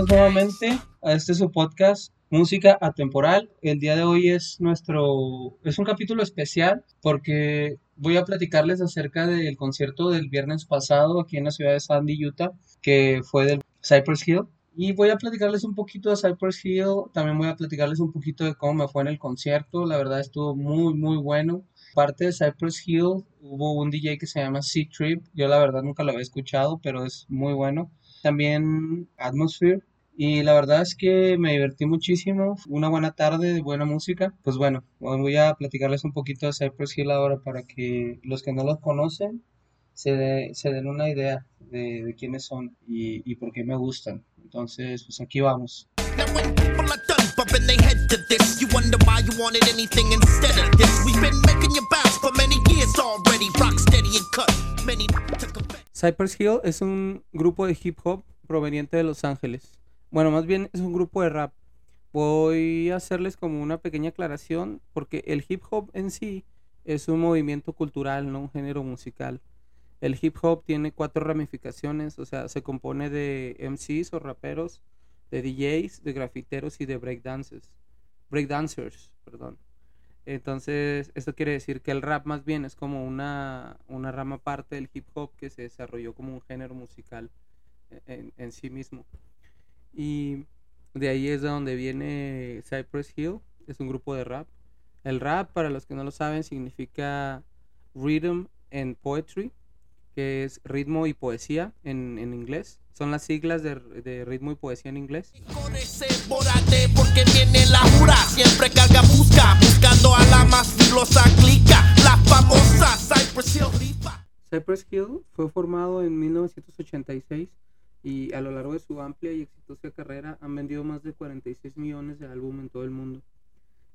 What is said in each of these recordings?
Bienvenidos nuevamente a este su podcast Música Atemporal. El día de hoy es nuestro, es un capítulo especial porque voy a platicarles acerca del concierto del viernes pasado aquí en la ciudad de Sandy, Utah, que fue del Cypress Hill. Y voy a platicarles un poquito de Cypress Hill, también voy a platicarles un poquito de cómo me fue en el concierto. La verdad estuvo muy, muy bueno. Parte de Cypress Hill hubo un DJ que se llama Sea Trip. Yo la verdad nunca lo había escuchado, pero es muy bueno. También Atmosphere. Y la verdad es que me divertí muchísimo. Una buena tarde de buena música. Pues bueno, voy a platicarles un poquito de Cypress Hill ahora para que los que no los conocen se, se den una idea de, de quiénes son y, y, por qué me gustan. Entonces, pues aquí vamos. bumping their head to this. You wonder why you wanted anything instead of this. We've been making you bounce for many years already. Rock steady and cut. Many Cypress Hill es un grupo de hip hop proveniente de Los Ángeles. Bueno, más bien es un grupo de rap. Voy a hacerles como una pequeña aclaración porque el hip hop en sí es un movimiento cultural, no un género musical. El hip hop tiene cuatro ramificaciones, o sea, se compone de MCs o raperos, de DJs, de grafiteros y de breakdancers. Breakdancers, perdón. Entonces, esto quiere decir que el rap más bien es como una, una rama parte del hip hop que se desarrolló como un género musical en, en sí mismo. Y de ahí es de donde viene Cypress Hill, es un grupo de rap. El rap, para los que no lo saben, significa Rhythm and Poetry, que es ritmo y poesía en, en inglés. Son las siglas de, de, ritmo y poesía en inglés. porque viene la jura, siempre carga busca, buscando a la más filosa clica, la famosa Cypress Hill Cypress Hill fue formado en 1986 y a lo largo de su amplia y exitosa carrera han vendido más de 46 millones de álbumes en todo el mundo.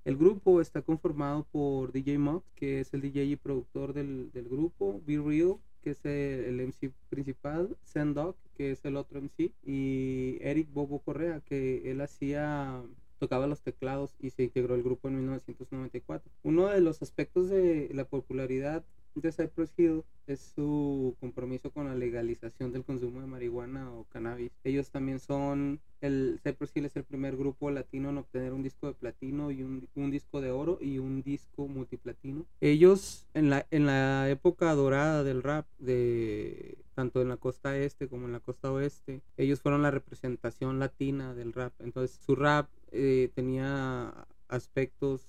El grupo está conformado por DJ Mox, que es el DJ y productor del, del grupo, Be Real, que es el, MC principal, Sendog, que es el otro MC, y Eric Bobo Correa, que él hacía tocaba los teclados y se integró al grupo en 1994. Uno de los aspectos de la popularidad de Cypress Hill es su compromiso con la legalización del consumo de marihuana o cannabis. Ellos también son, el Cypress Hill es el primer grupo latino en obtener un disco de platino y un, un, disco de oro y un disco multiplatino. Ellos en la, en la época dorada del rap, de tanto en la costa este como en la costa oeste, ellos fueron la representación latina del rap. Entonces su rap eh, tenía aspectos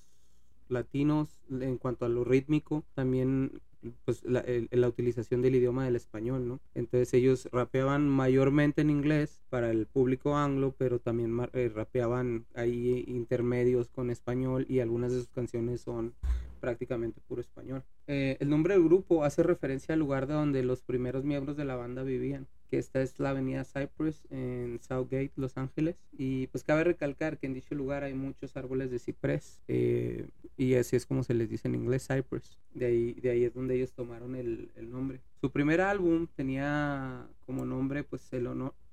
latinos en cuanto a lo rítmico, también pues la, la, utilización del idioma del español, ¿no? Entonces ellos rapeaban mayormente en inglés para el público anglo, pero también eh, rapeaban ahí intermedios con español y algunas de sus canciones son prácticamente puro español. Eh, el nombre del grupo hace referencia al lugar de donde los primeros miembros de la banda vivían, que esta es la avenida Cypress en Southgate, Los Ángeles. Y pues cabe recalcar que en dicho lugar hay muchos árboles de ciprés eh, y así es como se les dice en inglés Cypress. De ahí, de ahí es donde ellos tomaron el, el nombre. Su primer álbum tenía como nombre pues el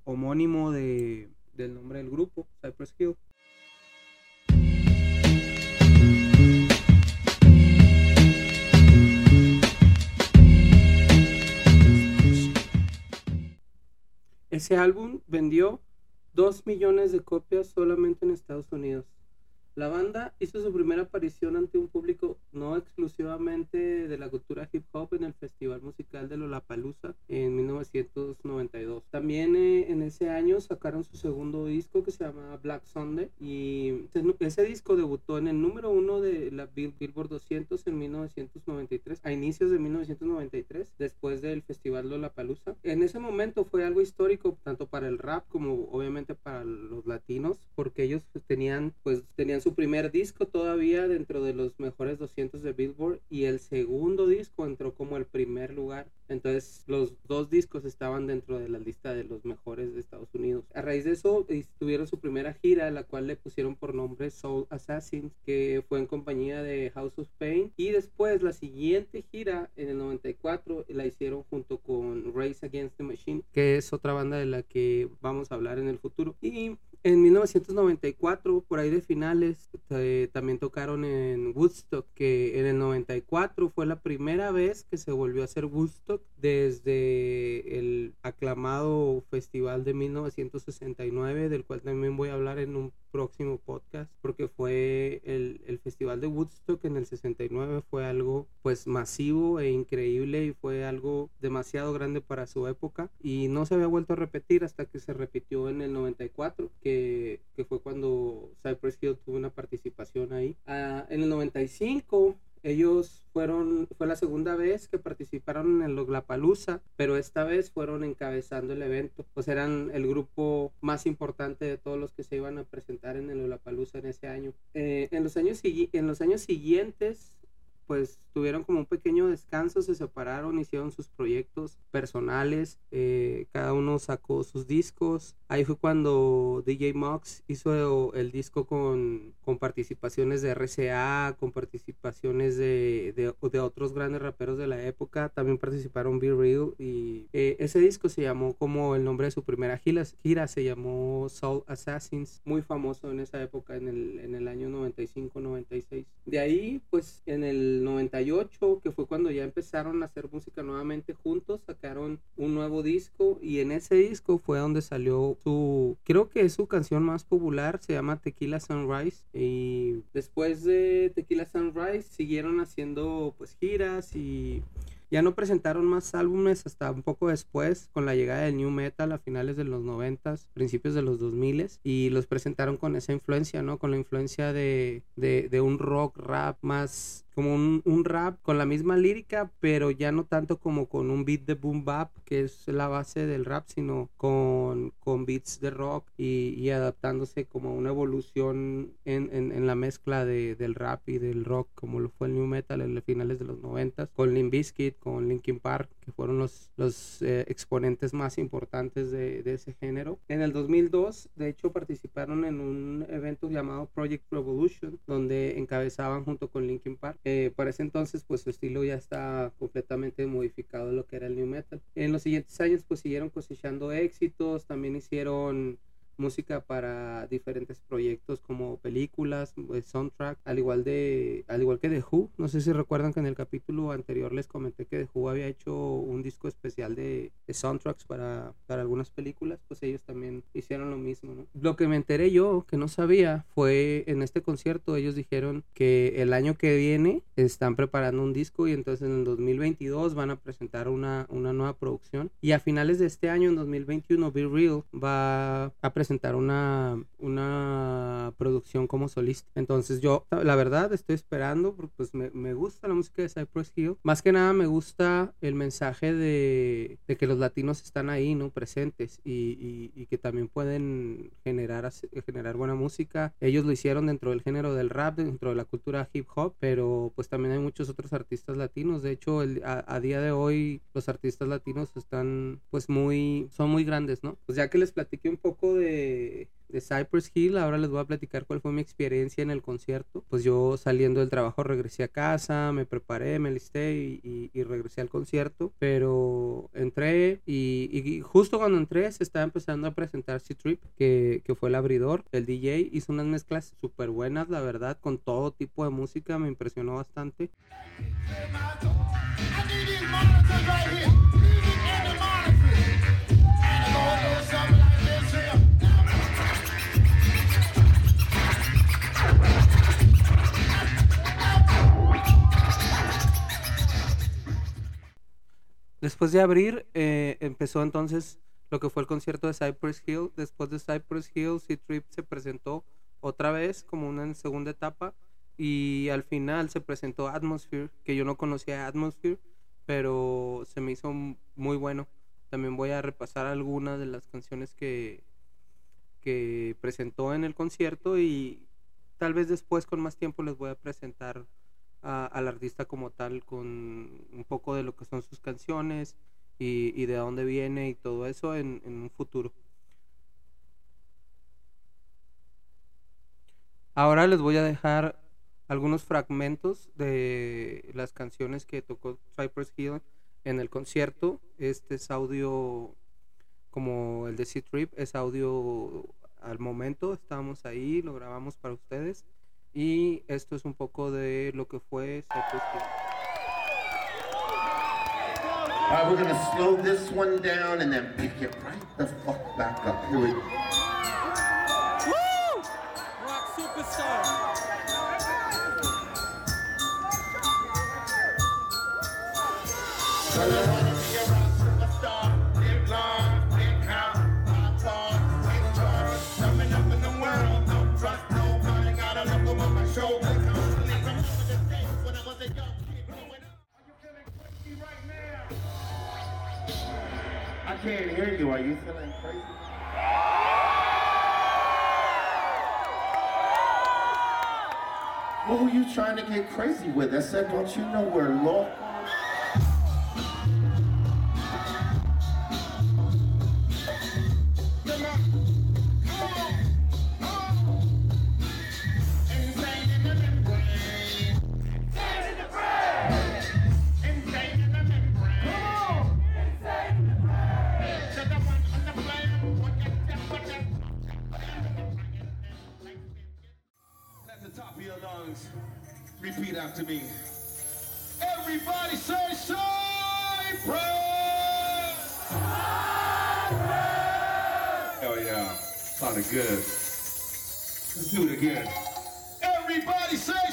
homónimo de, del nombre del grupo, Cypress Hill. Ese álbum vendió 2 millones de copias solamente en Estados Unidos. La banda hizo su primera aparición ante un público no exclusivamente de la cultura hip hop en el Festival Musical de Lollapalooza en 1992. También eh, en ese año sacaron su segundo disco que se llama Black Sunday y ese disco debutó en el número uno de la Billboard 200 en 1993, a inicios de 1993, después del Festival Lollapalooza. En ese momento fue algo histórico tanto para el rap como obviamente para los latinos porque ellos tenían pues tenían su primer disco todavía dentro de los mejores 200 de Billboard y el segundo disco entró como el primer lugar. Entonces los dos discos estaban dentro de la lista de los mejores de Estados Unidos. A raíz de eso tuvieron su primera gira, la cual le pusieron por nombre Soul Assassins, que fue en compañía de House of Pain. Y después la siguiente gira en el 94 la hicieron junto con Race Against the Machine, que es otra banda de la que vamos a hablar en el futuro. Y En 1994, por ahí de finales, eh, también tocaron en Woodstock, que en el 94 fue la primera vez que se volvió a hacer Woodstock desde el aclamado festival de 1969, del cual también voy a hablar en un próximo podcast, porque fue el, el festival de Woodstock en el 69 fue algo pues masivo e increíble y fue algo demasiado grande para su época y no se había vuelto a repetir hasta que se repitió en el 94, que que, fue cuando Cypress Hill tuvo una participación ahí. Ah, en el 95 ellos fueron, fue la segunda vez que participaron en el Lollapalooza, pero esta vez fueron encabezando el evento, pues eran el grupo más importante de todos los que se iban a presentar en el Lollapalooza en ese año. Eh, en, los años, en los años siguientes, pues tuvieron como un pequeño descanso, se separaron, hicieron sus proyectos personales, eh, cada uno sacó sus discos. Ahí fue cuando DJ Mox hizo el disco con, con participaciones de RCA, con participaciones de, de, otros grandes raperos de la época. También participaron Be Real y eh, ese disco se llamó como el nombre de su primera gira, gira se llamó Soul Assassins, muy famoso en esa época, en el, en el año 95-96. De ahí, pues en el 98 que fue cuando ya empezaron a hacer música nuevamente juntos, sacaron un nuevo disco y en ese disco fue donde salió su, creo que es su canción más popular, se llama Tequila Sunrise y después de Tequila Sunrise siguieron haciendo pues giras y ya no presentaron más álbumes hasta un poco después, con la llegada del New Metal a finales de los 90, principios de los 2000 y los presentaron con esa influencia, ¿no? Con la influencia de, de, de un rock rap más como un, un, rap con la misma lírica, pero ya no tanto como con un beat de boom bap, que es la base del rap, sino con, con beats de rock y, y adaptándose como una evolución en, en, en la mezcla de, del rap y del rock, como lo fue el new metal en los finales de los 90, con Limp Bizkit, con Linkin Park, que fueron los, los eh, exponentes más importantes de, de ese género. En el 2002, de hecho, participaron en un evento llamado Project Revolution, donde encabezaban junto con Linkin Park eh, para ese entonces, pues su estilo ya está completamente modificado de lo que era el new metal. En los siguientes años, pues siguieron cosechando éxitos, también hicieron música para diferentes proyectos como películas, pues, soundtrack, al igual de al igual que The Who. No sé si recuerdan que en el capítulo anterior les comenté que The Who había hecho un disco especial de, soundtracks para, para, algunas películas, pues ellos también hicieron lo mismo, ¿no? Lo que me enteré yo, que no sabía, fue en este concierto ellos dijeron que el año que viene están preparando un disco y entonces en el 2022 van a presentar una, una nueva producción y a finales de este año, en 2021, Be Real va a presentar presentar una, una producción como solista. Entonces yo, la verdad, estoy esperando porque pues me, me gusta la música de Cypress Hill. Más que nada me gusta el mensaje de, de que los latinos están ahí, ¿no? Presentes y, y, que también pueden generar, generar buena música. Ellos lo hicieron dentro del género del rap, dentro de la cultura hip hop, pero pues también hay muchos otros artistas latinos. De hecho, el, a, a día de hoy los artistas latinos están pues muy, son muy grandes, ¿no? Pues ya que les platiqué un poco de de, Cypress Hill, ahora les voy a platicar cuál fue mi experiencia en el concierto. Pues yo saliendo del trabajo regresé a casa, me preparé, me listé y, regresé al concierto, pero entré y, justo cuando entré se estaba empezando a presentar C-Trip, que, que fue el abridor, el DJ, hizo unas mezclas súper buenas, la verdad, con todo tipo de música, me impresionó bastante. Después de abrir, eh, empezó entonces lo que fue el concierto de Cypress Hill. Después de Cypress Hill, C-Trip se presentó otra vez como una segunda etapa y al final se presentó Atmosphere, que yo no conocía Atmosphere, pero se me hizo muy bueno. También voy a repasar algunas de las canciones que, que presentó en el concierto y tal vez después con más tiempo les voy a presentar al artista como tal con un poco de lo que son sus canciones y, de dónde viene y todo eso en, un futuro. Ahora les voy a dejar algunos fragmentos de las canciones que tocó Cypress Hill en el concierto. Este es audio como el de C-Trip, es audio al momento, estábamos ahí, lo grabamos para ustedes y esto es un poco de lo que fue Alright, we're gonna slow this one down and then pick it right the fuck back up. Here we go. Woo! Rock superstar. Are you feeling crazy? What were you trying to get crazy with? I said, don't you know we're law? Repeat after me. Everybody say Cypress! Hell yeah, sounded good. Let's do it again. Everybody say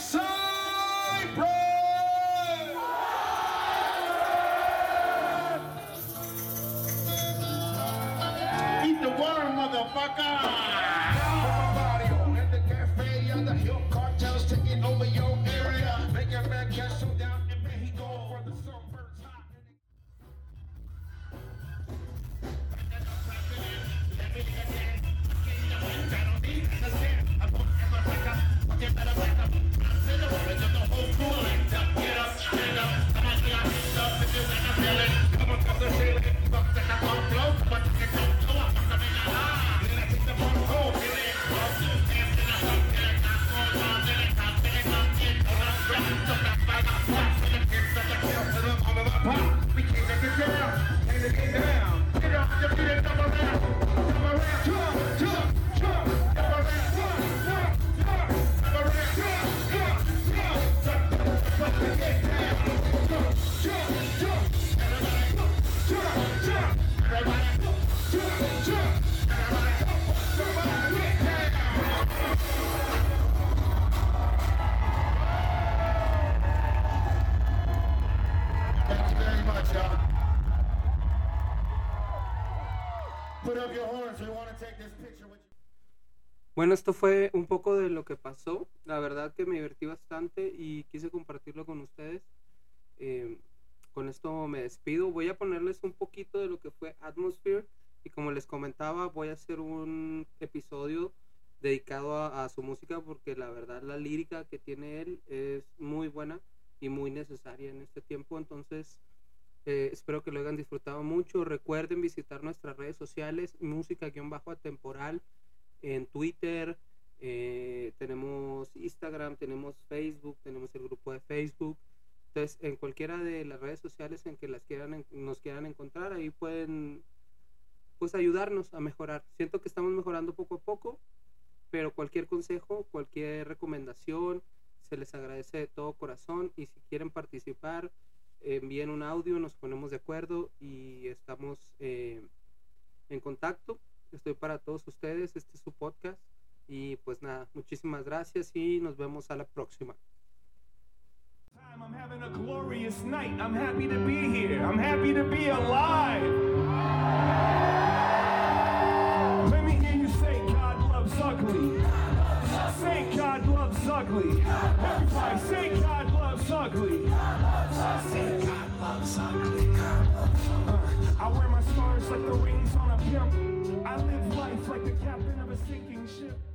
Come around, come around, come around. Bueno, esto fue un poco de lo que pasó. La verdad que me divertí bastante y quise compartirlo con ustedes. Eh, con esto me despido. Voy a ponerles un poquito de lo que fue Atmosphere. Y como les comentaba, voy a hacer un episodio dedicado a, su música porque la verdad la lírica que tiene él es muy buena y muy necesaria en este tiempo. Entonces, eh, espero que lo hayan disfrutado mucho. Recuerden visitar nuestras redes sociales, música-atemporal, en Twitter, eh, tenemos Instagram, tenemos Facebook, tenemos el grupo de Facebook. Entonces, en cualquiera de las redes sociales en que las quieran, nos quieran encontrar, ahí pueden pues ayudarnos a mejorar. Siento que estamos mejorando poco a poco, pero cualquier consejo, cualquier recomendación, se les agradece de todo corazón y si quieren participar, envíen un audio, nos ponemos de acuerdo y estamos eh, en contacto. Estoy para todos ustedes, este es su podcast y pues nada, muchísimas gracias y nos vemos a la próxima. I'm having a glorious night. I'm happy to be here. I'm happy to be alive. Let me hear you say God loves ugly. Say God loves ugly. Everybody say God loves ugly. Say God loves ugly. Uh, I wear my scars like the rings on a pimp. Like the captain of a sinking ship.